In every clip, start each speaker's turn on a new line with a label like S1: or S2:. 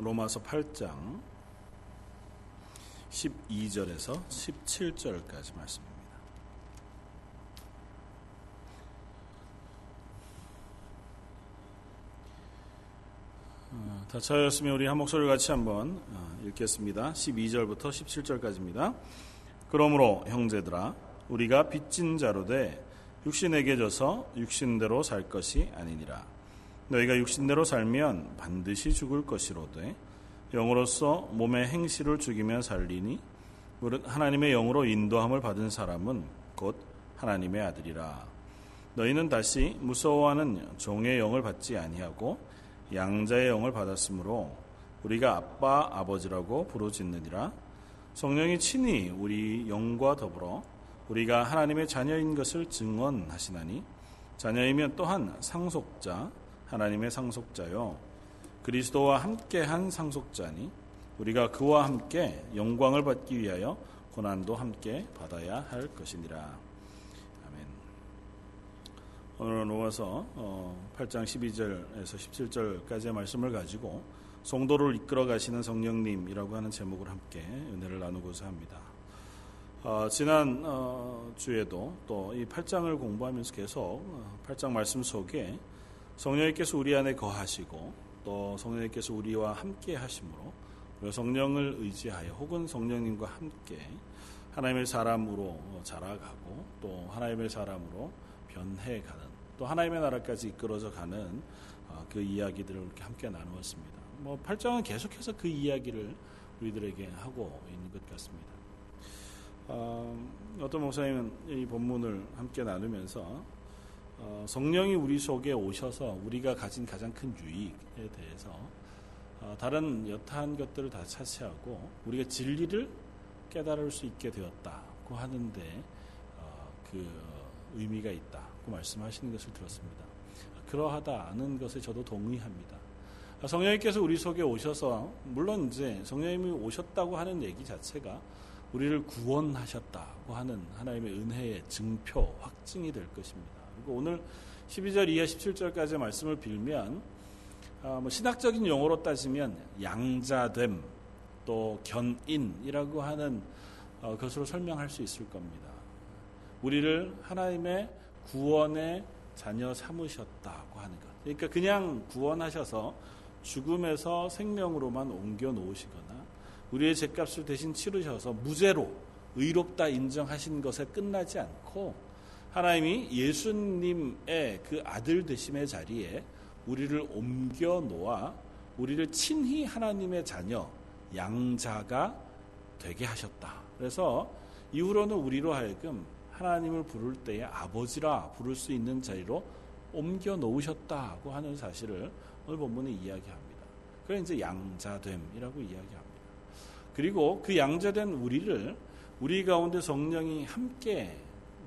S1: 로마서 8장 12절에서 17절까지 말씀입니다. 어, 다 찾았으면 우리 한 목소리 같이 한번 어, 읽겠습니다. 12절부터 17절까지입니다. 그러므로 형제들아 우리가 빚진 자로 돼 육신에게 져서 육신대로 살 것이 아니니라. 너희가 육신대로 살면 반드시 죽을 것이로되 영으로서 몸의 행실을 죽이며 살리니 무릇 하나님의 영으로 인도함을 받은 사람은 곧 하나님의 아들이라. 너희는 다시 무서워하는 종의 영을 받지 아니하고 양자의 영을 받았으므로 우리가 아빠 아버지라고 부르짖느니라. 성령이 친히 우리 영과 더불어 우리가 하나님의 자녀인 것을 증언하시나니 자녀이면 또한 상속자 하나님의 상속자요 그리스도와 함께한 상속자니 우리가 그와 함께 영광을 받기 위하여 고난도 함께 받아야 할 것이니라. 아멘. 오늘은 로마서 8장 12절에서 17절까지의 말씀을 가지고 성도를 이끌어 가시는 성령님이라고 하는 제목을 함께 은혜를 나누고자 합니다. 어, 지난 어, 주에도 또 이 8장을 공부하면서 계속 어, 8장 말씀 속에 성령님께서 우리 안에 거하시고 또 성령님께서 우리와 함께 하심으로 성령을 의지하여 혹은 성령님과 함께 하나님의 사람으로 자라가고 또 하나님의 사람으로 변해가는 또 하나님의 나라까지 이끌어져 가는 어, 그 이야기들을 이렇게 함께 나누었습니다. 뭐 8장은 계속해서 그 이야기를 우리들에게 하고 있는 것 같습니다. 어, 어떤 목사님은 이 본문을 함께 나누면서 어, 성령이 우리 속에 오셔서 우리가 가진 가장 큰 유익에 대해서 어, 다른 여타한 것들을 다 차치하고 우리가 진리를 깨달을 수 있게 되었다고 하는데 어, 그 의미가 있다고 말씀하시는 것을 들었습니다. 그러하다는 것에 저도 동의합니다. 성령님께서 우리 속에 오셔서 물론 이제 성령님이 오셨다고 하는 얘기 자체가 우리를 구원하셨다고 하는 하나님의 은혜의 증표, 확증이 될 것입니다. 그리고 오늘 12절 이하 17절까지 말씀을 빌면 어, 뭐 신학적인 용어로 따지면 양자됨 또 견인이라고 하는 어, 것으로 설명할 수 있을 겁니다. 우리를 하나님의 구원의 자녀 삼으셨다고 하는 것. 그러니까 그냥 구원하셔서 죽음에서 생명으로만 옮겨 놓으시거나 우리의 죄값을 대신 치르셔서 무죄로 의롭다 인정하신 것에 끝나지 않고 하나님이 예수님의 그 아들 되심의 자리에 우리를 옮겨 놓아 우리를 친히 하나님의 자녀 양자가 되게 하셨다. 그래서 이후로는 우리로 하여금 하나님을 부를 때에 아버지라 부를 수 있는 자리로 옮겨 놓으셨다고 하는 사실을 오늘 본문에 이야기합니다. 그래 이제 양자됨이라고 이야기합니다. 그리고 그 양자된 우리를 우리 가운데 성령이 함께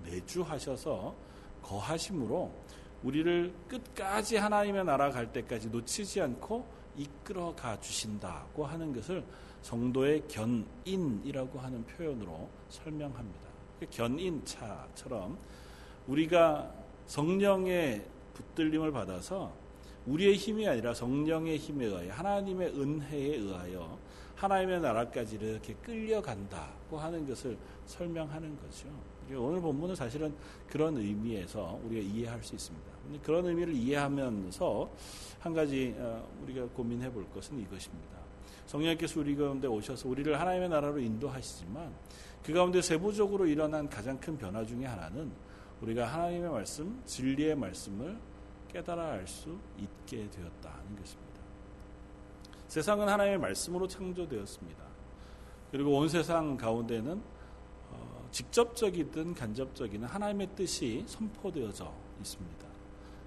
S1: 내주하셔서 거하심으로 우리를 끝까지 하나님의 나라 갈 때까지 놓치지 않고 이끌어 가 주신다고 하는 것을 성도의 견인이라고 하는 표현으로 설명합니다. 그 견인차처럼 우리가 성령의 붙들림을 받아서 우리의 힘이 아니라 성령의 힘에 의하여 하나님의 은혜에 의하여 하나님의 나라까지 이렇게 끌려간다고 하는 것을 설명하는 거죠. 오늘 본문은 사실은 그런 의미에서 우리가 이해할 수 있습니다. 그런 의미를 이해하면서 한 가지 어, 우리가 고민해 볼 것은 이것입니다. 성령께서 우리 가운데 오셔서 우리를 하나님의 나라로 인도하시지만 그 가운데 세부적으로 일어난 가장 큰 변화 중의 하나는 우리가 하나님의 말씀, 진리의 말씀을 깨달아 알 수 있게 되었다는 것입니다. 세상은 하나님의 말씀으로 창조되었습니다. 그리고 온 세상 가운데는 어, 직접적이든 간접적이든 하나님의 뜻이 선포되어져 있습니다.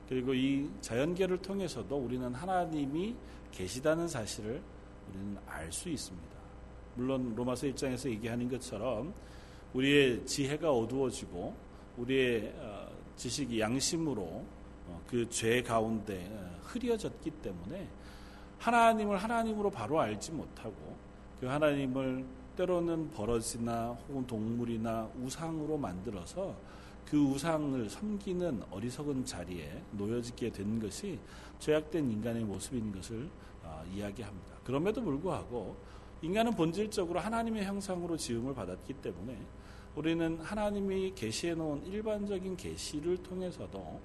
S1: 그리고 이 자연계를 통해서도 우리는 하나님이 계시다는 사실을 우리는 알 수 있습니다. 물론 로마서 1장에서 얘기하는 것처럼 우리의 지혜가 어두워지고 우리의 어, 지식이 양심으로 어, 그죄 가운데 흐려졌기 때문에 하나님을 하나님으로 바로 알지 못하고 그 하나님을 때로는 버릇이나 혹은 동물이나 우상으로 만들어서 그 우상을 섬기는 어리석은 자리에 놓여지게 된 것이 죄악된 인간의 모습인 것을 어, 이야기합니다. 그럼에도 불구하고 인간은 본질적으로 하나님의 형상으로 지음을 받았기 때문에 우리는 하나님이 계시해 놓은 일반적인 계시를 통해서도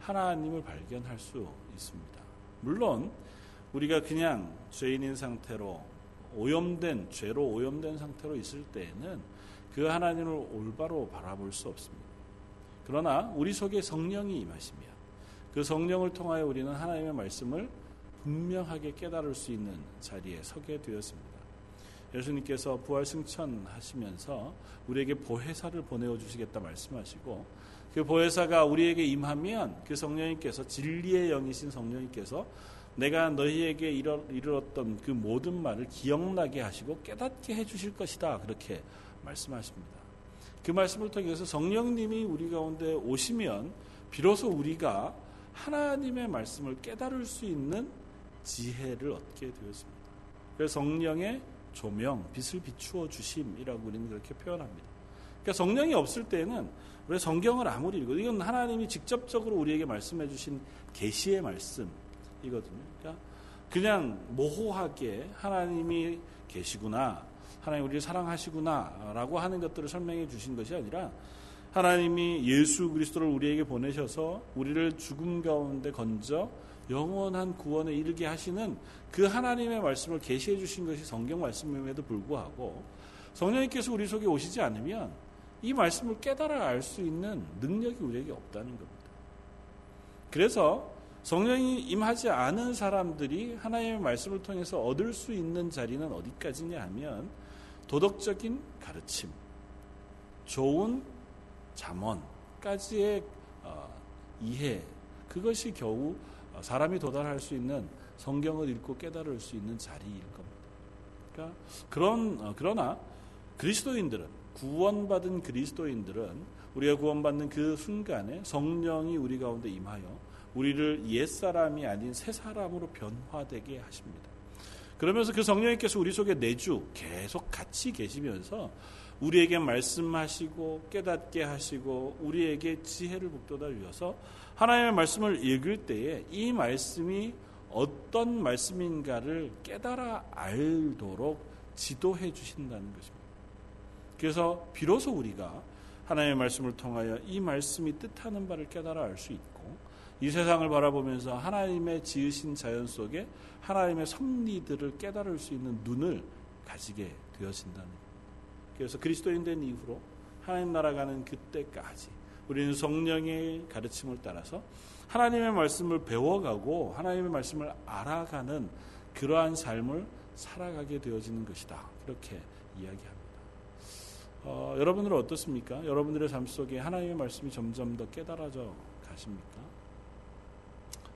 S1: 하나님을 발견할 수 있습니다. 물론 우리가 그냥 죄인인 상태로 오염된 죄로 오염된 상태로 있을 때에는 그 하나님을 올바로 바라볼 수 없습니다. 그러나 우리 속에 성령이 임하시며 그 성령을 통하여 우리는 하나님의 말씀을 분명하게 깨달을 수 있는 자리에 서게 되었습니다. 예수님께서 부활 승천하시면서 우리에게 보혜사를 보내어 주시겠다 말씀하시고 그 보혜사가 우리에게 임하면 그 성령님께서 진리의 영이신 성령님께서 내가 너희에게 이르렀던 그 모든 말을 기억나게 하시고 깨닫게 해 주실 것이다. 그렇게 말씀하십니다. 그 말씀을 통해서 성령님이 우리 가운데 오시면 비로소 우리가 하나님의 말씀을 깨달을 수 있는 지혜를 얻게 되었습니다. 그래서 성령의 조명, 빛을 비추어 주심이라고 우리는 그렇게 표현합니다. 그러니까 성령이 없을 때는 우리 성경을 아무리 읽어도 이건 하나님이 직접적으로 우리에게 말씀해 주신 계시의 말씀 이거든요. 그러니까 그냥 모호하게 하나님이 계시구나, 하나님 우리를 사랑하시구나라고 하는 것들을 설명해 주신 것이 아니라 하나님이 예수 그리스도를 우리에게 보내셔서 우리를 죽음 가운데 건져 영원한 구원에 이르게 하시는 그 하나님의 말씀을 계시해 주신 것이 성경 말씀임에도 불구하고 성령님께서 우리 속에 오시지 않으면 이 말씀을 깨달아 알 수 있는 능력이 우리에게 없다는 겁니다. 그래서 성령이 임하지 않은 사람들이 하나님의 말씀을 통해서 얻을 수 있는 자리는 어디까지냐 하면 도덕적인 가르침, 좋은 잠언까지의 어, 이해, 그것이 겨우 사람이 도달할 수 있는 성경을 읽고 깨달을 수 있는 자리일 겁니다. 그러니까 그런 어, 그러나 그리스도인들은 구원받은 그리스도인들은 우리가 구원받는 그 순간에 성령이 우리 가운데 임하여 우리를 옛 사람이 아닌 새 사람으로 변화되게 하십니다. 그러면서 그 성령님께서 우리 속에 내주 계속 같이 계시면서 우리에게 말씀하시고 깨닫게 하시고 우리에게 지혜를 북돋아 주셔서 하나님의 말씀을 읽을 때에 이 말씀이 어떤 말씀인가를 깨달아 알도록 지도해 주신다는 것입니다. 그래서 비로소 우리가 하나님의 말씀을 통하여 이 말씀이 뜻하는 바를 깨달아 알 수 있고 이 세상을 바라보면서 하나님의 지으신 자연 속에 하나님의 섭리들을 깨달을 수 있는 눈을 가지게 되어진다는 것. 그래서 그리스도인 된 이후로 하나님 나라가는 그때까지 우리는 성령의 가르침을 따라서 하나님의 말씀을 배워가고 하나님의 말씀을 알아가는 그러한 삶을 살아가게 되어지는 것이다. 그렇게 이야기합니다. 어, 여러분들은 어떻습니까? 여러분들의 삶 속에 하나님의 말씀이 점점 더 깨달아져 가십니까?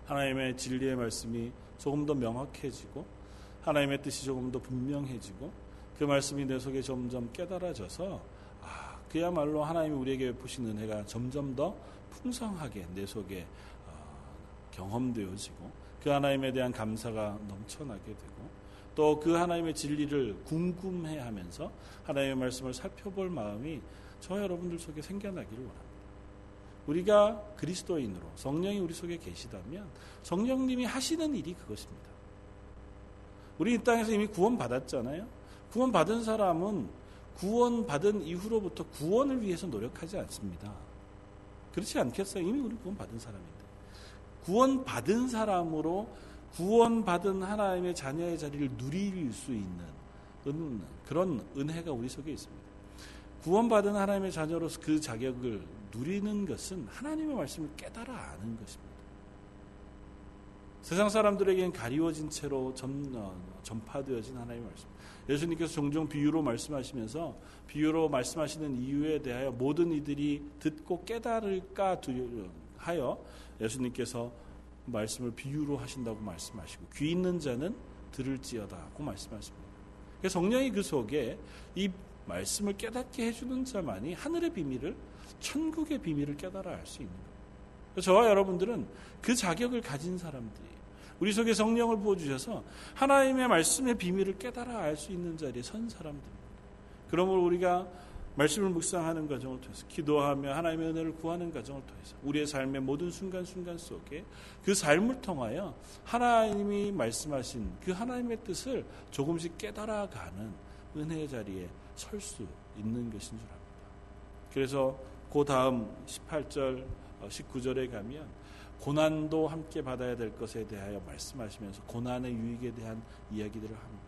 S1: 하나님의 진리의 말씀이 조금 더 명확해지고 하나님의 뜻이 조금 더 분명해지고 그 말씀이 내 속에 점점 깨달아져서 아, 그야말로 하나님이 우리에게 베푸신 은혜가 점점 더 풍성하게 내 속에 어, 경험되어지고 그 하나님에 대한 감사가 넘쳐나게 되고 또 그 하나님의 진리를 궁금해하면서 하나님의 말씀을 살펴볼 마음이 저 여러분들 속에 생겨나기를 원합니다. 우리가 그리스도인으로 성령이 우리 속에 계시다면 성령님이 하시는 일이 그것입니다. 우리 이 땅에서 이미 구원받았잖아요. 구원받은 사람은 구원받은 이후로부터 구원을 위해서 노력하지 않습니다. 그렇지 않겠어요? 이미 우리 구원받은 사람인데. 구원받은 사람으로 구원받은 하나님의 자녀의 자리를 누릴 수 있는 은, 그런 은혜가 우리 속에 있습니다. 구원받은 하나님의 자녀로서 그 자격을 누리는 것은 하나님의 말씀을 깨달아 아는 것입니다. 세상 사람들에게는 가리워진 채로 전, 어, 전파되어진 하나님의 말씀. 예수님께서 종종 비유로 말씀하시면서 비유로 말씀하시는 이유에 대하여 모든 이들이 듣고 깨달을까 하여 예수님께서 말씀을 비유로 하신다고 말씀하시고 귀 있는 자는 들을지어다고 말씀하십니다. 성령이 그 속에 이 말씀을 깨닫게 해주는 자만이 하늘의 비밀을 천국의 비밀을 깨달아 알 수 있는 거예요. 저와 여러분들은 그 자격을 가진 사람들이에요. 우리 속에 성령을 부어주셔서 하나님의 말씀의 비밀을 깨달아 알 수 있는 자리에 선 사람들입니다. 그러므로 우리가 말씀을 묵상하는 과정을 통해서 기도하며 하나님의 은혜를 구하는 과정을 통해서 우리의 삶의 모든 순간순간 속에 그 삶을 통하여 하나님이 말씀하신 그 하나님의 뜻을 조금씩 깨달아가는 은혜의 자리에 설 수 있는 것인 줄 압니다. 그래서 그 다음 18절, 19절에 어, 가면 고난도 함께 받아야 될 것에 대하여 말씀하시면서 고난의 유익에 대한 이야기들을 합니다.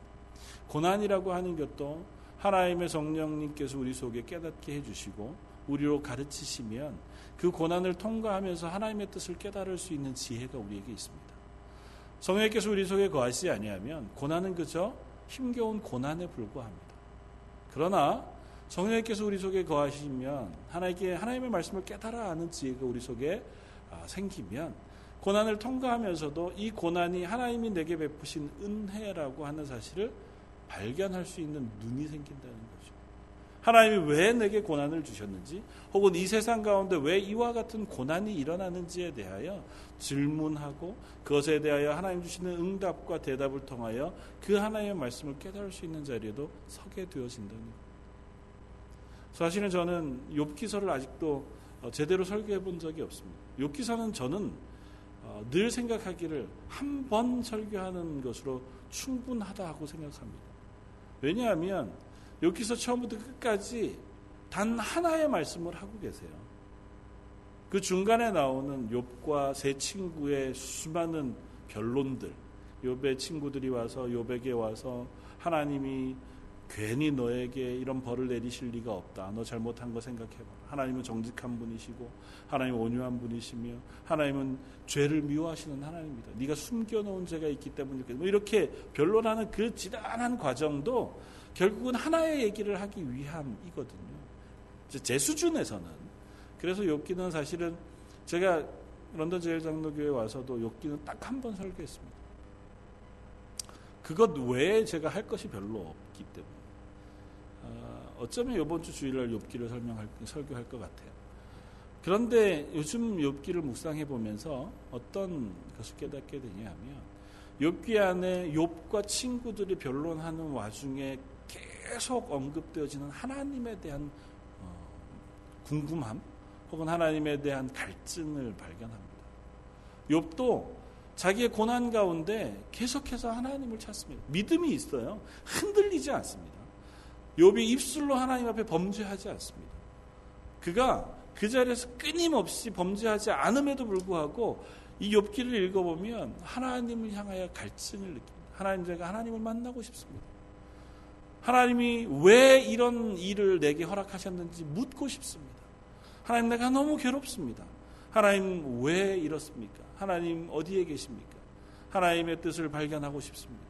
S1: 고난이라고 하는 것도 하나님의 성령님께서 우리 속에 깨닫게 해주시고 우리로 가르치시면 그 고난을 통과하면서 하나님의 뜻을 깨달을 수 있는 지혜가 우리에게 있습니다. 성령께서 우리 속에 거하시지 아니하면 고난은 그저 힘겨운 고난에 불과합니다. 그러나 성령께서 우리 속에 거하시면 하나님께 하나님의 말씀을 깨달아 아는 지혜가 우리 속에 아, 생기면 고난을 통과하면서도 이 고난이 하나님이 내게 베푸신 은혜라고 하는 사실을 발견할 수 있는 눈이 생긴다는 거죠. 하나님이 왜 내게 고난을 주셨는지, 혹은 이 세상 가운데 왜 이와 같은 고난이 일어나는지에 대하여 질문하고 그것에 대하여 하나님 주시는 응답과 대답을 통하여 그 하나님의 말씀을 깨달을 수 있는 자리에도 서게 되어진다는 거예요. 사실은 저는 욥기서를 아직도 제대로 설교해 본 적이 없습니다. 욥기서는 저는 어, 늘 생각하기를 한 번 설교하는 것으로 충분하다고 생각합니다. 왜냐하면 여기서 처음부터 끝까지 단 하나의 말씀을 하고 계세요. 그 중간에 나오는 욥과 세 친구의 수많은 변론들, 욥의 친구들이 와서 욥에게 와서 하나님이 괜히 너에게 이런 벌을 내리실 리가 없다. 너 잘못한 거 생각해봐. 하나님은 정직한 분이시고 하나님은 온유한 분이시며 하나님은 죄를 미워하시는 하나님입니다. 네가 숨겨놓은 죄가 있기 때문이겠다. 뭐 이렇게 변론하는 그 지단한 과정도 결국은 하나의 얘기를 하기 위함이거든요. 제 수준에서는 그래서 욥기는 사실은 제가 런던 제일장로교회 와서도 욥기는 딱 한 번 설교했습니다. 그것 외에 제가 할 것이 별로 없기 때문에 어쩌면 이번 주 주일날 욥기를 설명할 설교할 것 같아요. 그런데 요즘 욥기를 묵상해 보면서 어떤 것을 깨닫게 되냐면 욥기 안에 욥과 친구들이 변론하는 와중에 계속 언급되어지는 하나님에 대한 어, 궁금함 혹은 하나님에 대한 갈증을 발견합니다. 욥도 자기의 고난 가운데 계속해서 하나님을 찾습니다. 믿음이 있어요. 흔들리지 않습니다. 욥이 입술로 하나님 앞에 범죄하지 않습니다. 그가 그 자리에서 끊임없이 범죄하지 않음에도 불구하고 이 욥기를 읽어보면 하나님을 향하여 갈증을 느낍니다. 하나님 제가 하나님을 만나고 싶습니다. 하나님이 왜 이런 일을 내게 허락하셨는지 묻고 싶습니다. 하나님 내가 너무 괴롭습니다. 하나님 왜 이렇습니까? 하나님 어디에 계십니까? 하나님의 뜻을 발견하고 싶습니다.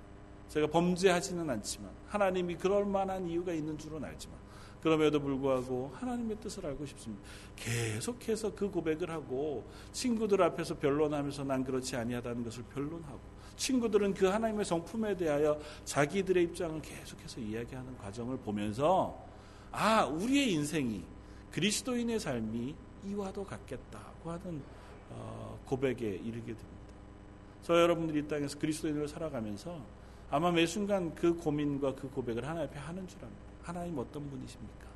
S1: 제가 범죄하지는 않지만 하나님이 그럴 만한 이유가 있는 줄은 알지만 그럼에도 불구하고 하나님의 뜻을 알고 싶습니다. 계속해서 그 고백을 하고 친구들 앞에서 변론하면서 난 그렇지 아니하다는 것을 변론하고 친구들은 그 하나님의 성품에 대하여 자기들의 입장을 계속해서 이야기하는 과정을 보면서 아 우리의 인생이 그리스도인의 삶이 이와도 같겠다고 하는 어, 고백에 이르게 됩니다. 저 여러분들이 이 땅에서 그리스도인으로 살아가면서 아마 매 순간 그 고민과 그 고백을 하나님 앞에 하는 줄 압니다. 하나님 어떤 분이십니까?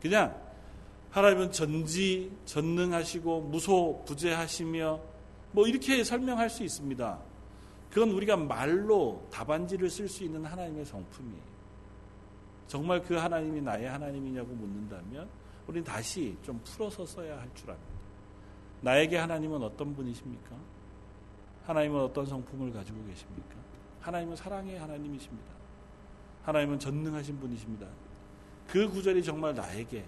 S1: 그냥 하나님은 전지 전능하시고 무소부재하시며 뭐 이렇게 설명할 수 있습니다. 그건 우리가 말로 답안지를 쓸 수 있는 하나님의 성품이에요. 정말 그 하나님이 나의 하나님이냐고 묻는다면 우리는 다시 좀 풀어서 써야 할 줄 압니다. 나에게 하나님은 어떤 분이십니까? 하나님은 어떤 성품을 가지고 계십니까? 하나님은 사랑의 하나님이십니다. 하나님은 전능하신 분이십니다. 그 구절이 정말 나에게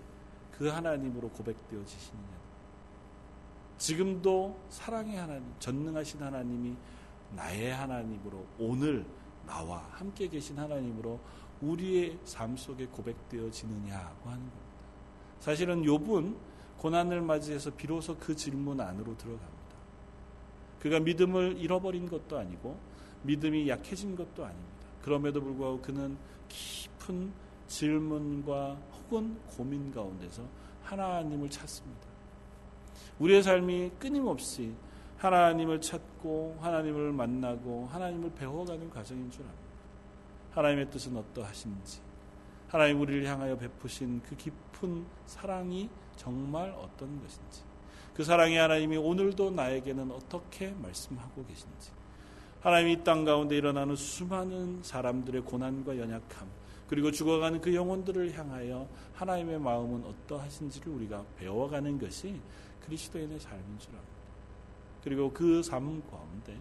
S1: 그 하나님으로 고백되어지시느냐. 지금도 사랑의 하나님, 전능하신 하나님이 나의 하나님으로 오늘 나와 함께 계신 하나님으로 우리의 삶 속에 고백되어지느냐고 하는 겁니다. 사실은 욥은 고난을 맞이해서 비로소 그 질문 안으로 들어갑니다. 그가 믿음을 잃어버린 것도 아니고 믿음이 약해진 것도 아닙니다. 그럼에도 불구하고 그는 깊은 질문과 혹은 고민 가운데서 하나님을 찾습니다. 우리의 삶이 끊임없이 하나님을 찾고 하나님을 만나고 하나님을 배워가는 과정인 줄 압니다. 하나님의 뜻은 어떠하신지, 하나님 우리를 향하여 베푸신 그 깊은 사랑이 정말 어떤 것인지 그 사랑의 하나님이 오늘도 나에게는 어떻게 말씀하고 계신지 하나님이 이땅 가운데 일어나는 수많은 사람들의 고난과 연약함 그리고 죽어가는 그 영혼들을 향하여 하나님의 마음은 어떠하신지를 우리가 배워가는 것이 그리스도인의 삶인 줄 압니다. 그리고 그 삶 가운데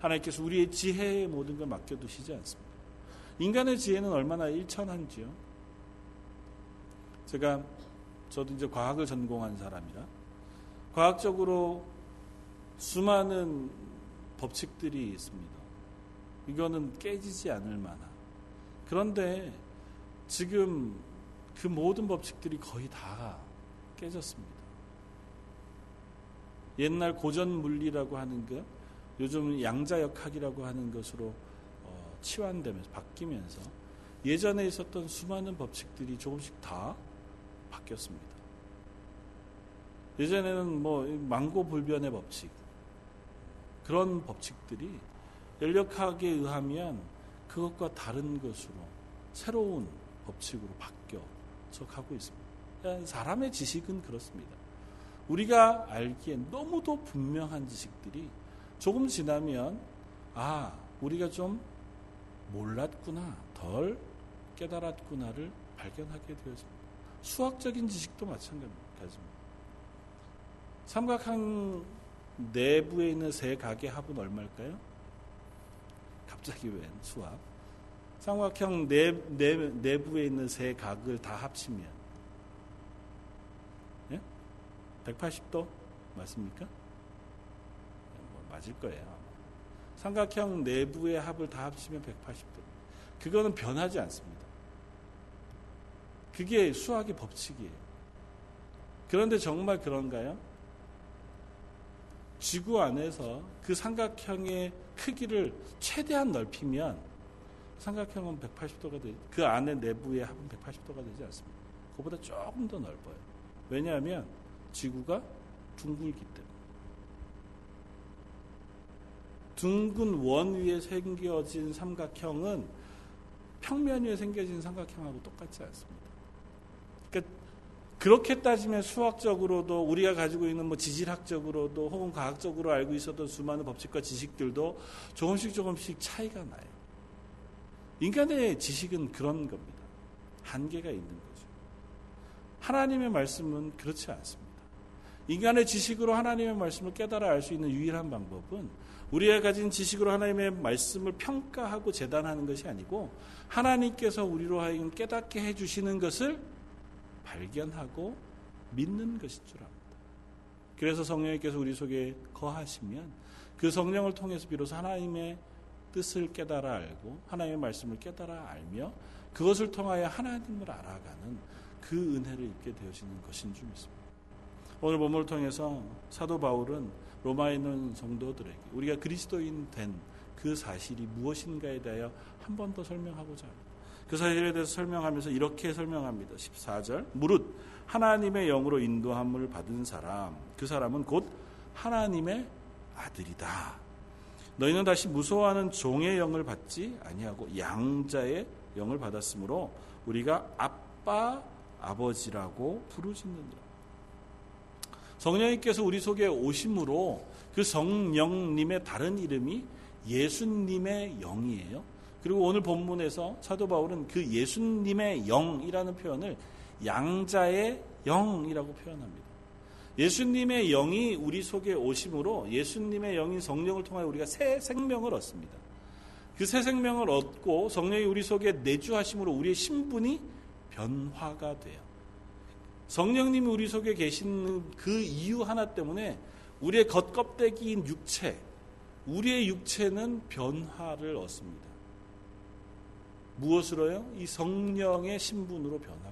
S1: 하나님께서 우리의 지혜의 모든 걸 맡겨두시지 않습니다. 인간의 지혜는 얼마나 일천한지요. 제가 저도 이제 과학을 전공한 사람이라 과학적으로 수많은 법칙들이 있습니다. 이거는 깨지지 않을 만한. 그런데 지금 그 모든 법칙들이 거의 다 깨졌습니다. 옛날 고전 물리라고 하는 것, 요즘 양자역학이라고 하는 것으로 어, 치환되면서 바뀌면서 예전에 있었던 수많은 법칙들이 조금씩 다 바뀌었습니다. 예전에는 뭐 망고 불변의 법칙 그런 법칙들이 연력학에 의하면 그것과 다른 것으로 새로운 법칙으로 바뀌어서 가고 있습니다. 사람의 지식은 그렇습니다. 우리가 알기엔 너무도 분명한 지식들이 조금 지나면 아 우리가 좀 몰랐구나 덜 깨달았구나를 발견하게 되어집니다. 수학적인 지식도 마찬가지입니다. 삼각형 내부에 있는 세 각의 합은 얼마일까요? 갑자기 웬 수학? 삼각형 내, 내, 내부에 있는 세 각을 다 합치면 예? 180도 맞습니까? 뭐 맞을 거예요. 삼각형 내부의 합을 다 합치면 180도. 그거는 변하지 않습니다. 그게 수학의 법칙이에요. 그런데 정말 그런가요? 지구 안에서 그 삼각형의 크기를 최대한 넓히면 삼각형은 180도가 되지, 그 안에 내부의 합은 180도가 되지 않습니다. 그보다 조금 더 넓어요. 왜냐하면 지구가 둥글기 때문에. 둥근 원 위에 생겨진 삼각형은 평면 위에 생겨진 삼각형하고 똑같지 않습니다. 그렇게 따지면 수학적으로도 우리가 가지고 있는 뭐 지질학적으로도 혹은 과학적으로 알고 있었던 수많은 법칙과 지식들도 조금씩 조금씩 차이가 나요. 인간의 지식은 그런 겁니다. 한계가 있는 거죠. 하나님의 말씀은 그렇지 않습니다. 인간의 지식으로 하나님의 말씀을 깨달아 알 수 있는 유일한 방법은 우리가 가진 지식으로 하나님의 말씀을 평가하고 재단하는 것이 아니고 하나님께서 우리로 하여금 깨닫게 해주시는 것을 발견하고 믿는 것인 줄 압니다. 그래서 성령님께서 우리 속에 거하시면 그 성령을 통해서 비로소 하나님의 뜻을 깨달아 알고 하나님의 말씀을 깨달아 알며 그것을 통하여 하나님을 알아가는 그 은혜를 입게 되어지는 것인 줄 믿습니다. 오늘 본문을 통해서 사도 바울은 로마에 있는 성도들에게 우리가 그리스도인 된 그 사실이 무엇인가에 대하여 한 번 더 설명하고자 합니다. 그 사실에 대해서 설명하면서 이렇게 설명합니다. 14절. 무릇 하나님의 영으로 인도함을 받은 사람, 그 사람은 곧 하나님의 아들이다. 너희는 다시 무서워하는 종의 영을 받지 아니하고 양자의 영을 받았으므로 우리가 아빠 아버지라고 부르짖는다. 성령님께서 우리 속에 오심으로 그 성령님의 다른 이름이 예수님의 영이에요. 그리고 오늘 본문에서 사도 바울은 그 예수님의 영이라는 표현을 양자의 영이라고 표현합니다. 예수님의 영이 우리 속에 오심으로 예수님의 영인 성령을 통하여 우리가 새 생명을 얻습니다. 그 새 생명을 얻고 성령이 우리 속에 내주하심으로 우리의 신분이 변화가 돼요. 성령님이 우리 속에 계시는 그 이유 하나 때문에 우리의 겉껍데기인 육체, 우리의 육체는 변화를 얻습니다. 무엇으로요? 이 성령의 신분으로 됩니다.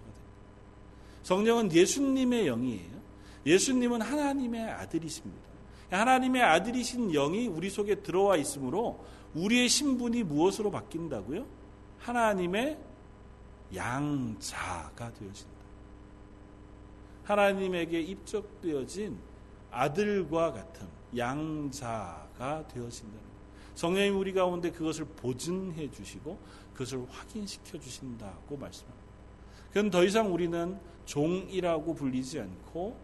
S1: 성령은 예수님의 영이에요. 예수님은 하나님의 아들이십니다. 하나님의 아들이신 영이 우리 속에 들어와 있으므로 우리의 신분이 무엇으로 바뀐다고요? 하나님의 양자가 되어진다. 하나님에게 입적되어진 아들과 같은 양자가 되어진다. 성령님 우리 가운데 그것을 보증해 주시고 그것을 확인시켜 주신다고 말씀합니다. 그건 더 이상 우리는 종이라고 불리지 않고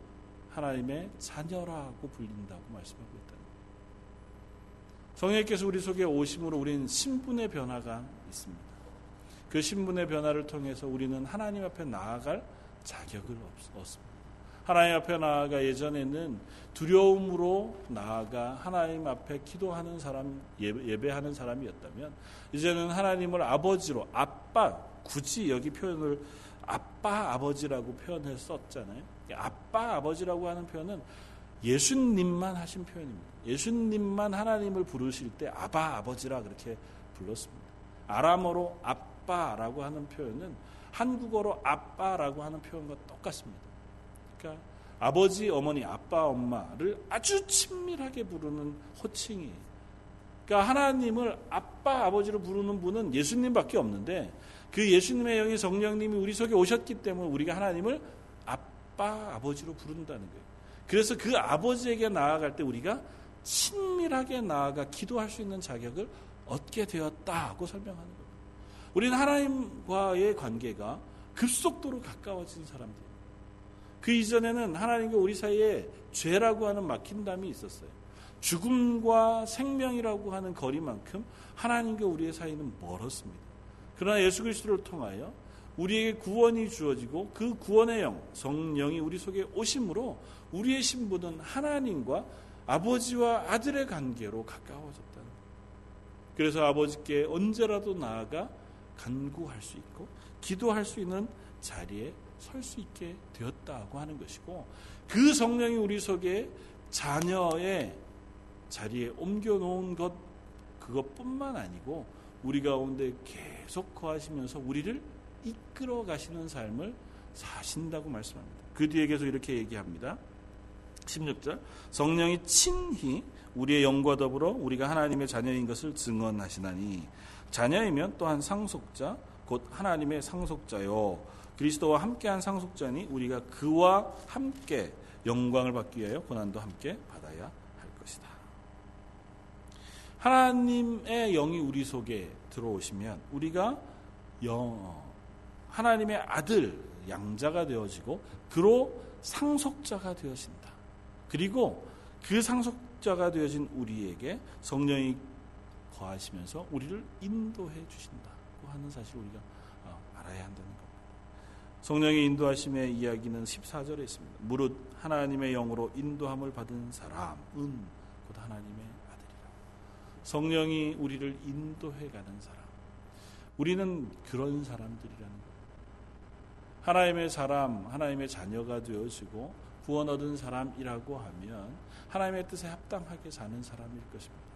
S1: 하나님의 자녀라고 불린다고 말씀하고 있다. 성령께서 우리 속에 오심으로 우리는 신분의 변화가 있습니다. 그 신분의 변화를 통해서 우리는 하나님 앞에 나아갈 자격을 얻습니다. 하나님 앞에 나아가 예전에는 두려움으로 나아가 하나님 앞에 기도하는 사람, 예배하는 사람이었다면 이제는 하나님을 아버지로 아빠 굳이 여기 표현을 아빠 아버지라고 표현해 썼잖아요. 아빠 아버지라고 하는 표현은 예수님만 하신 표현입니다. 예수님만 하나님을 부르실 때 아바 아버지라 그렇게 불렀습니다. 아람어로 아빠라고 하는 표현은 한국어로 아빠라고 하는 표현과 똑같습니다. 그러니까 아버지, 어머니, 아빠, 엄마를 아주 친밀하게 부르는 호칭이. 그러니까 하나님을 아빠, 아버지로 부르는 분은 예수님밖에 없는데 그 예수님의 영이 성령님이 우리 속에 오셨기 때문에 우리가 하나님을 아빠, 아버지로 부른다는 거예요. 그래서 그 아버지에게 나아갈 때 우리가 친밀하게 나아가 기도할 수 있는 자격을 얻게 되었다고 설명하는 겁니다. 우리는 하나님과의 관계가 급속도로 가까워진 사람들. 그 이전에는 하나님과 우리 사이에 죄라고 하는 막힌담이 있었어요. 죽음과 생명이라고 하는 거리만큼 하나님과 우리의 사이는 멀었습니다. 그러나 예수 그리스도를 통하여 우리에게 구원이 주어지고 그 구원의 영, 성령이 우리 속에 오심으로 우리의 신분은 하나님과 아버지와 아들의 관계로 가까워졌다는 거예요. 그래서 아버지께 언제라도 나아가 간구할 수 있고 기도할 수 있는 자리에 설 수 있게 되었다고 하는 것이고 그 성령이 우리 속에 자녀의 자리에 옮겨 놓은 것 그것뿐만 아니고 우리 가운데 계속 거하시면서 우리를 이끌어 가시는 삶을 사신다고 말씀합니다. 그 뒤에 계속 이렇게 얘기합니다. 16절 성령이 친히 우리의 영과 더불어 우리가 하나님의 자녀인 것을 증언하시나니 자녀이면 또한 상속자 곧 하나님의 상속자요 그리스도와 함께한 상속자니 우리가 그와 함께 영광을 받기 위하여 고난도 함께 받아야 할 것이다. 하나님의 영이 우리 속에 들어오시면 우리가 영 하나님의 아들 양자가 되어지고 그로 상속자가 되어진다. 그리고 그 상속자가 되어진 우리에게 성령이 거하시면서 우리를 인도해 주신다고 하는 사실을 우리가 어, 알아야 한다는. 성령의 인도하심의 이야기는 14절에 있습니다. 무릇 하나님의 영으로 인도함을 받은 사람은 곧 하나님의 아들이라. 성령이 우리를 인도해 가는 사람. 우리는 그런 사람들이라는. 하나님의 사람, 하나님의 자녀가 되어지고 구원 얻은 사람이라고 하면 하나님의 뜻에 합당하게 사는 사람일 것입니다.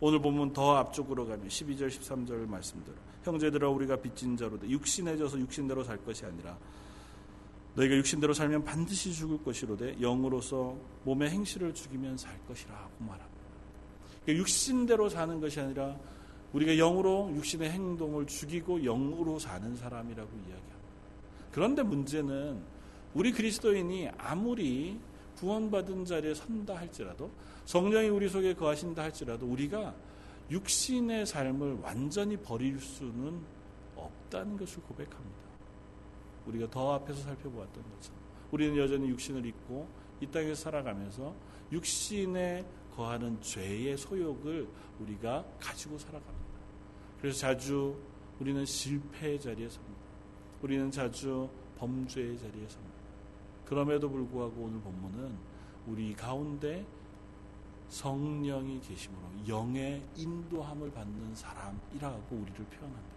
S1: 오늘 보면 더 앞쪽으로 가면 12절 13절 말씀대로 형제들아 우리가 빚진 자로 육신에 져서 육신대로 살 것이 아니라 너희가 육신대로 살면 반드시 죽을 것이로되 영으로서 몸의 행실을 죽이면 살 것이라고 말합니다. 그러니까 육신대로 사는 것이 아니라 우리가 영으로 육신의 행동을 죽이고 영으로 사는 사람이라고 이야기합니다. 그런데 문제는 우리 그리스도인이 아무리 구원받은 자리에 선다 할지라도 성령이 우리 속에 거하신다 할지라도 우리가 육신의 삶을 완전히 버릴 수는 없다는 것을 고백합니다. 우리가 더 앞에서 살펴보았던 것처럼 우리는 여전히 육신을 입고 이 땅에서 살아가면서 육신에 거하는 죄의 소욕을 우리가 가지고 살아갑니다. 그래서 자주 우리는 실패의 자리에 섭니다. 우리는 자주 범죄의 자리에 섭니다. 그럼에도 불구하고 오늘 본문은 우리 가운데 성령이 계심으로 영의 인도함을 받는 사람이라고 우리를 표현합니다.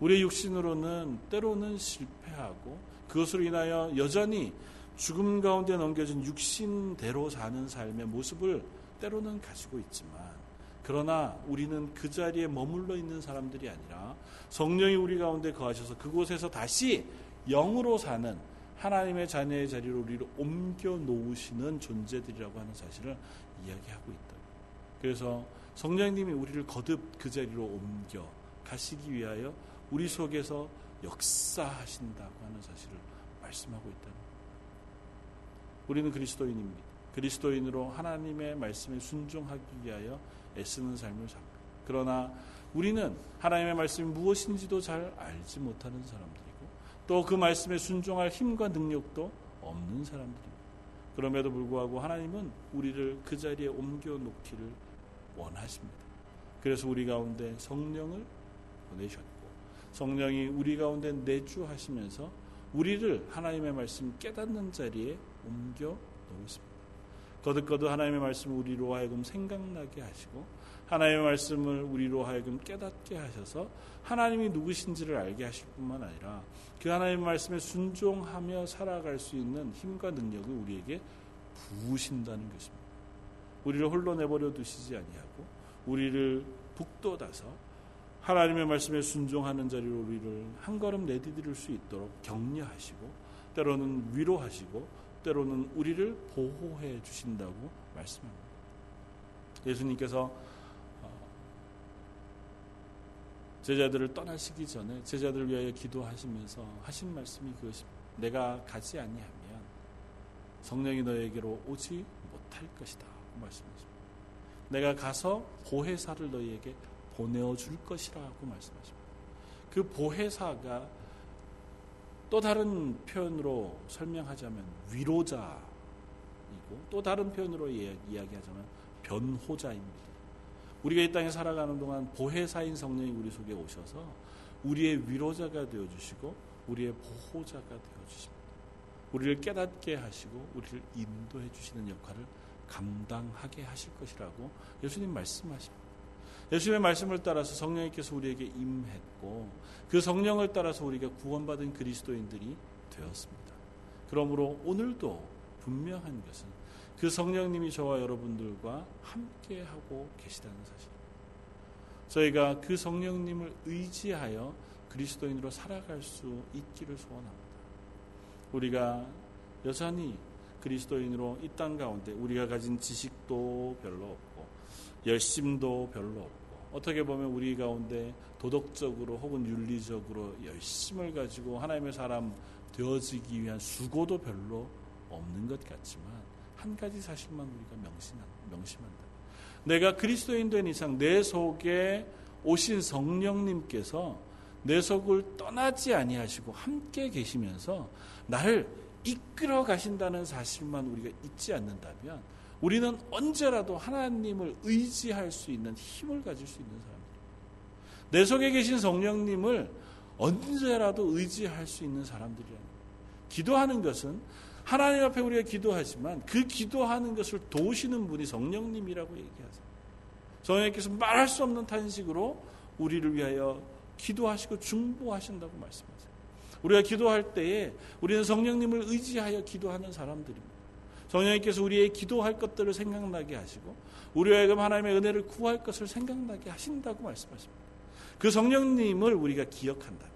S1: 우리의 육신으로는 때로는 실패하고 그것으로 인하여 여전히 죽음 가운데 넘겨진 육신대로 사는 삶의 모습을 때로는 가지고 있지만 그러나 우리는 그 자리에 머물러 있는 사람들이 아니라 성령이 우리 가운데 거하셔서 그곳에서 다시 영으로 사는 하나님의 자녀의 자리로 우리를 옮겨 놓으시는 존재들이라고 하는 사실을 이야기하고 있다. 그래서 성령님이 우리를 거듭 그 자리로 옮겨 가시기 위하여 우리 속에서 역사하신다고 하는 사실을 말씀하고 있다. 우리는 그리스도인입니다. 그리스도인으로 하나님의 말씀에 순종하기 위하여 애쓰는 삶을 삽니다. 그러나 우리는 하나님의 말씀이 무엇인지도 잘 알지 못하는 사람들이고 또 그 말씀에 순종할 힘과 능력도 없는 사람들입니다. 그럼에도 불구하고 하나님은 우리를 그 자리에 옮겨 놓기를 원하십니다. 그래서 우리 가운데 성령을 보내셨고 성령이 우리 가운데 내주하시면서 우리를 하나님의 말씀 깨닫는 자리에 옮겨 놓으십니다. 거듭거듭 하나님의 말씀을 우리로 하여금 생각나게 하시고 하나님의 말씀을 우리로 하여금 깨닫게 하셔서 하나님이 누구신지를 알게 하실 뿐만 아니라 그 하나님의 말씀에 순종하며 살아갈 수 있는 힘과 능력을 우리에게 부으신다는 것입니다. 우리를 홀로 내버려 두시지 아니하고 우리를 북돋아서 하나님의 말씀에 순종하는 자리로 우리를 한 걸음 내디딜 수 있도록 격려하시고 때로는 위로하시고 때로는 우리를 보호해 주신다고 말씀합니다. 예수님께서 제자들을 떠나시기 전에 제자들을 위하여 기도하시면서 하신 말씀이 그것입니다. 내가 가지 아니하면 성령이 너에게로 오지 못할 것이다. 말씀하십니다. 내가 가서 보혜사를 너희에게 보내어 줄 것이라고 말씀하십니다. 그 보혜사가 또 다른 표현으로 설명하자면 위로자이고 또 다른 표현으로 이야기하자면 변호자입니다. 우리가 이 땅에 살아가는 동안 보혜사인 성령이 우리 속에 오셔서 우리의 위로자가 되어 주시고 우리의 보호자가 되어 주십니다. 우리를 깨닫게 하시고 우리를 인도해 주시는 역할을 감당하게 하실 것이라고 예수님 말씀하십니다. 예수님의 말씀을 따라서 성령님께서 우리에게 임했고 그 성령을 따라서 우리가 구원받은 그리스도인들이 되었습니다. 그러므로 오늘도 분명한 것은 그 성령님이 저와 여러분들과 함께 하고 계시다는 사실. 저희가 그 성령님을 의지하여 그리스도인으로 살아갈 수 있기를 소원합니다. 우리가 여전히 그리스도인으로 이 땅 가운데 우리가 가진 지식도 별로 없고 열심도 별로 없고 어떻게 보면 우리 가운데 도덕적으로 혹은 윤리적으로 열심을 가지고 하나님의 사람 되어지기 위한 수고도 별로 없는 것 같지만 한 가지 사실만 우리가 명심한, 명심한다. 내가 그리스도인 된 이상 내 속에 오신 성령님께서 내 속을 떠나지 아니하시고 함께 계시면서 나를 이끌어 가신다는 사실만 우리가 잊지 않는다면 우리는 언제라도 하나님을 의지할 수 있는 힘을 가질 수 있는 사람들입니다. 내 속에 계신 성령님을 언제라도 의지할 수 있는 사람들이랍니다. 기도하는 것은 하나님 앞에 우리가 기도하지만 그 기도하는 것을 도우시는 분이 성령님이라고 얘기하세요. 성령님께서 말할 수 없는 탄식으로 우리를 위하여 기도하시고 중보하신다고 말씀하세요. 우리가 기도할 때에 우리는 성령님을 의지하여 기도하는 사람들입니다. 성령님께서 우리의 기도할 것들을 생각나게 하시고 하여금 하나님의 은혜를 구할 것을 생각나게 하신다고 말씀하십니다. 그 성령님을 우리가 기억한다.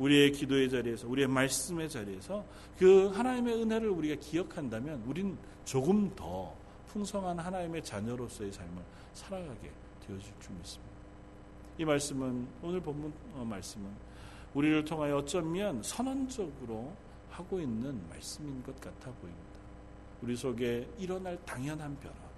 S1: 우리의 기도의 자리에서 우리의 말씀의 자리에서 그 하나님의 은혜를 우리가 기억한다면 우린 조금 더 풍성한 하나님의 자녀로서의 삶을 살아가게 되어질 줄 믿습니다. 이 말씀은 오늘 본문 어, 말씀은 우리를 통하여 어쩌면 선언적으로 하고 있는 말씀인 것 같아 보입니다. 우리 속에 일어날 당연한 변화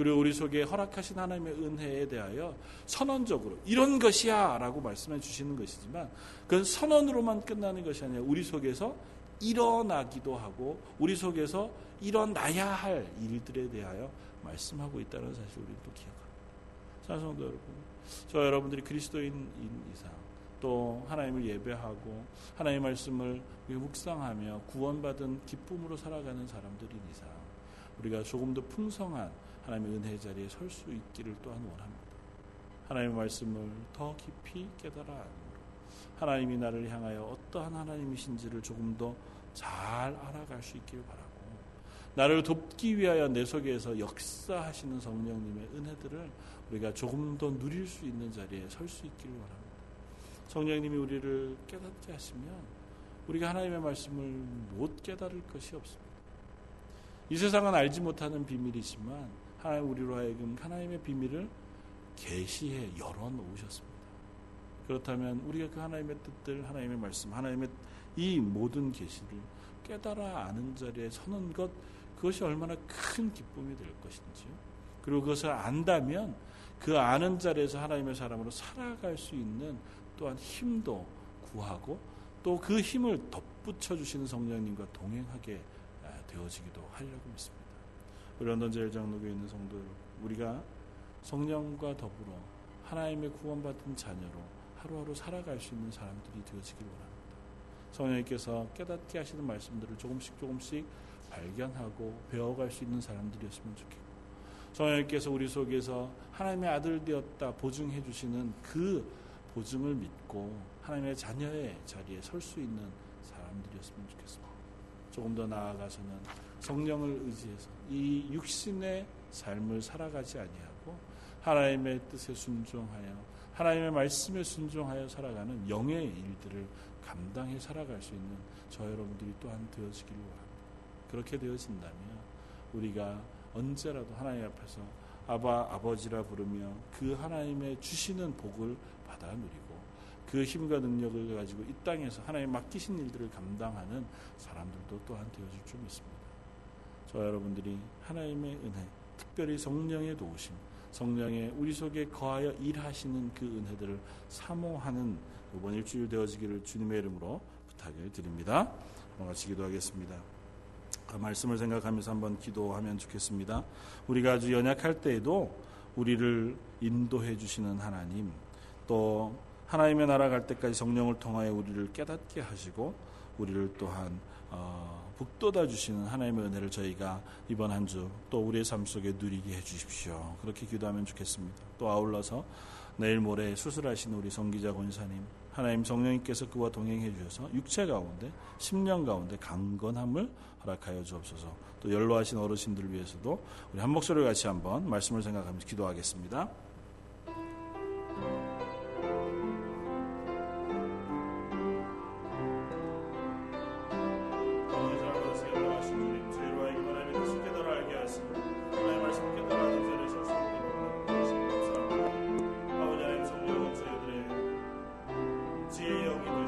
S1: 그리고 우리 속에 허락하신 하나님의 은혜에 대하여 선언적으로 이런 것이야 라고 말씀해 주시는 것이지만 그건 선언으로만 끝나는 것이 아니라 우리 속에서 일어나기도 하고 우리 속에서 일어나야 할 일들에 대하여 말씀하고 있다는 사실을 우리 또 기억합니다. 사성도 여러분, 저 여러분들이 그리스도인 이상 또 하나님을 예배하고 하나님의 말씀을 묵상하며 구원받은 기쁨으로 살아가는 사람들인 이상 우리가 조금 더 풍성한 하나님의 은혜 자리에 설 수 있기를 또한 원합니다. 하나님의 말씀을 더 깊이 깨달아 안으로 하나님이 나를 향하여 어떠한 하나님이신지를 조금 더 잘 알아갈 수 있기를 바라고 나를 돕기 위하여 내 속에서 역사하시는 성령님의 은혜들을 우리가 조금 더 누릴 수 있는 자리에 설 수 있기를 바랍니다. 성령님이 우리를 깨닫게 하시면 우리가 하나님의 말씀을 못 깨달을 것이 없습니다. 이 세상은 알지 못하는 비밀이지만 하나님 우리로 하여금 하나님의 비밀을 계시해 열어 놓으셨습니다. 그렇다면 우리가 그 하나님의 뜻들, 하나님의 말씀, 하나님의 이 모든 계시를 깨달아 아는 자리에 서는 것 그것이 얼마나 큰 기쁨이 될 것인지요. 그리고 그것을 안다면 그 아는 자리에서 하나님의 사람으로 살아갈 수 있는 또한 힘도 구하고 또 그 힘을 덧붙여 주시는 성령님과 동행하게 되어지기도 하려고 믿습니다. 런던 제일장로교에 있는 성도 여러분, 우리가 성령과 더불어 하나님의 구원받은 자녀로 하루하루 살아갈 수 있는 사람들이 되어지길 원합니다. 성령님께서 깨닫게 하시는 말씀들을 조금씩 조금씩 발견하고 배워갈 수 있는 사람들이었으면 좋겠고 성령님께서 우리 속에서 하나님의 아들 되었다 보증해 주시는 그 보증을 믿고 하나님의 자녀의 자리에 설 수 있는 사람들이었으면 좋겠습니다. 조금 더 나아가서는 성령을 의지해서 이 육신의 삶을 살아가지 아니하고 하나님의 뜻에 순종하여 하나님의 말씀에 순종하여 살아가는 영의 일들을 감당해 살아갈 수 있는 저 여러분들이 또한 되어지기를 원합니다. 그렇게 되어진다면 우리가 언제라도 하나님 앞에서 아바 아버지라 부르며 그 하나님의 주시는 복을 받아 누리고 그 힘과 능력을 가지고 이 땅에서 하나님 맡기신 일들을 감당하는 사람들도 또한 되어질 줄 믿습니다. 저 여러분들이 하나님의 은혜, 특별히 성령의 도우심, 성령의 우리 속에 거하여 일하시는 그 은혜들을 사모하는 이번 일주일 되어지기를 주님의 이름으로 부탁을 드립니다. 같이 기도하겠습니다. 그 말씀을 생각하면서 한번 기도하면 좋겠습니다. 우리가 아주 연약할 때에도 우리를 인도해 주시는 하나님, 또 하나님의 나라 갈 때까지 성령을 통하여 우리를 깨닫게 하시고 우리를 또한 어, 북돋아 주시는 하나님의 은혜를 저희가 이번 한 주 또 우리의 삶 속에 누리게 해 주십시오. 그렇게 기도하면 좋겠습니다. 또 아울러서 내일 모레 수술하신 우리 성기자 권사님 하나님 성령님께서 그와 동행해 주셔서 육체 가운데 심령 가운데 강건함을 허락하여 주옵소서. 또 연로하신 어르신들을 위해서도 우리 한 목소리 같이 한번 말씀을 생각하면서 기도하겠습니다.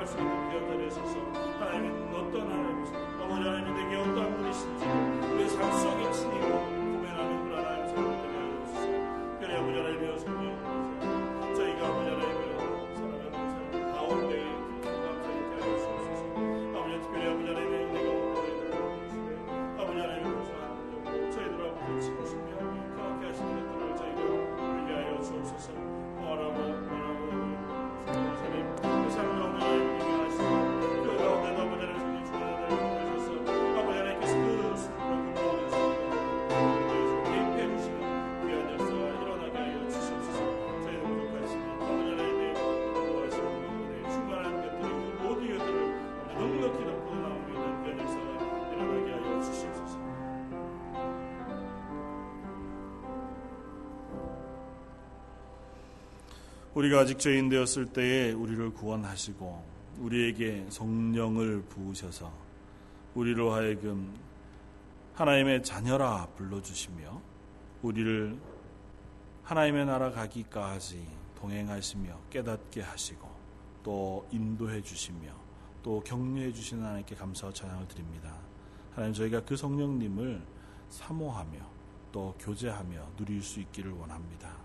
S1: 말씀을 기억하내소서 하나님 어떤 하나님이신지 어머니 하나님 내게 어떠한 분이신지 내 삶 속에 가 아직 죄인 되었을 때에 우리를 구원하시고 우리에게 성령을 부으셔서 우리로 하여금 하나님의 자녀라 불러주시며 우리를 하나님의 나라 가기까지 동행하시며 깨닫게 하시고 또 인도해 주시며 또 격려해 주시는 하나님께 감사와 찬양을 드립니다. 하나님 저희가 그 성령님을 사모하며 또 교제하며 누릴 수 있기를 원합니다.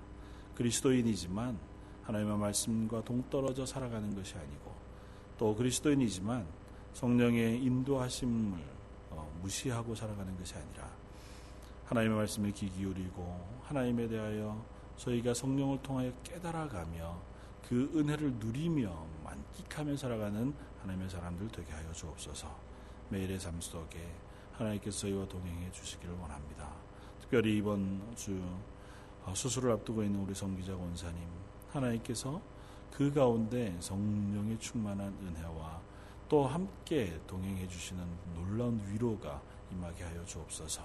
S1: 그리스도인이지만 하나님의 말씀과 동떨어져 살아가는 것이 아니고 또 그리스도인이지만 성령의 인도하심을 어, 무시하고 살아가는 것이 아니라 하나님의 말씀에 귀 기울이고 하나님에 대하여 저희가 성령을 통하여 깨달아가며 그 은혜를 누리며 만끽하며 살아가는 하나님의 사람들 되게 하여 주옵소서. 매일의 삶 속에 하나님께서 저희와 동행해 주시기를 원합니다. 특별히 이번 주 어, 수술을 앞두고 있는 우리 성기자 원사님 하나님께서 그 가운데 성령의 충만한 은혜와 또 함께 동행해 주시는 놀라운 위로가 임하게 하여 주옵소서.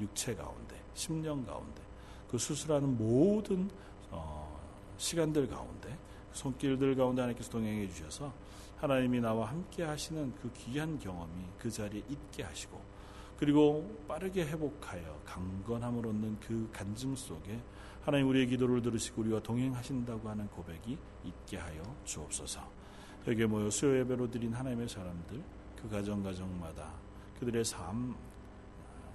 S1: 육체 가운데, 심령 가운데, 그 수술하는 모든 어, 시간들 가운데 손길들 가운데 하나님께서 동행해 주셔서 하나님이 나와 함께 하시는 그 귀한 경험이 그 자리에 있게 하시고 그리고 빠르게 회복하여 강건함을 얻는 그 간증 속에 하나님 우리의 기도를 들으시고 우리와 동행하신다고 하는 고백이 있게 하여 주옵소서. 여기에 모여 수요 예배로 드린 하나님의 사람들 그 가정 가정마다 그들의 삶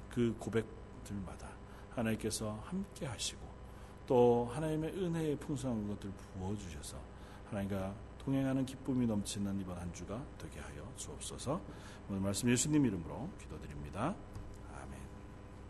S1: 그 고백들마다 하나님께서 함께 하시고 또 하나님의 은혜의 풍성한 것들을 부어 주셔서 하나님과 동행하는 기쁨이 넘치는 이번 한 주가 되게 하여 주옵소서. 오늘 말씀 예수님 이름으로 기도드립니다.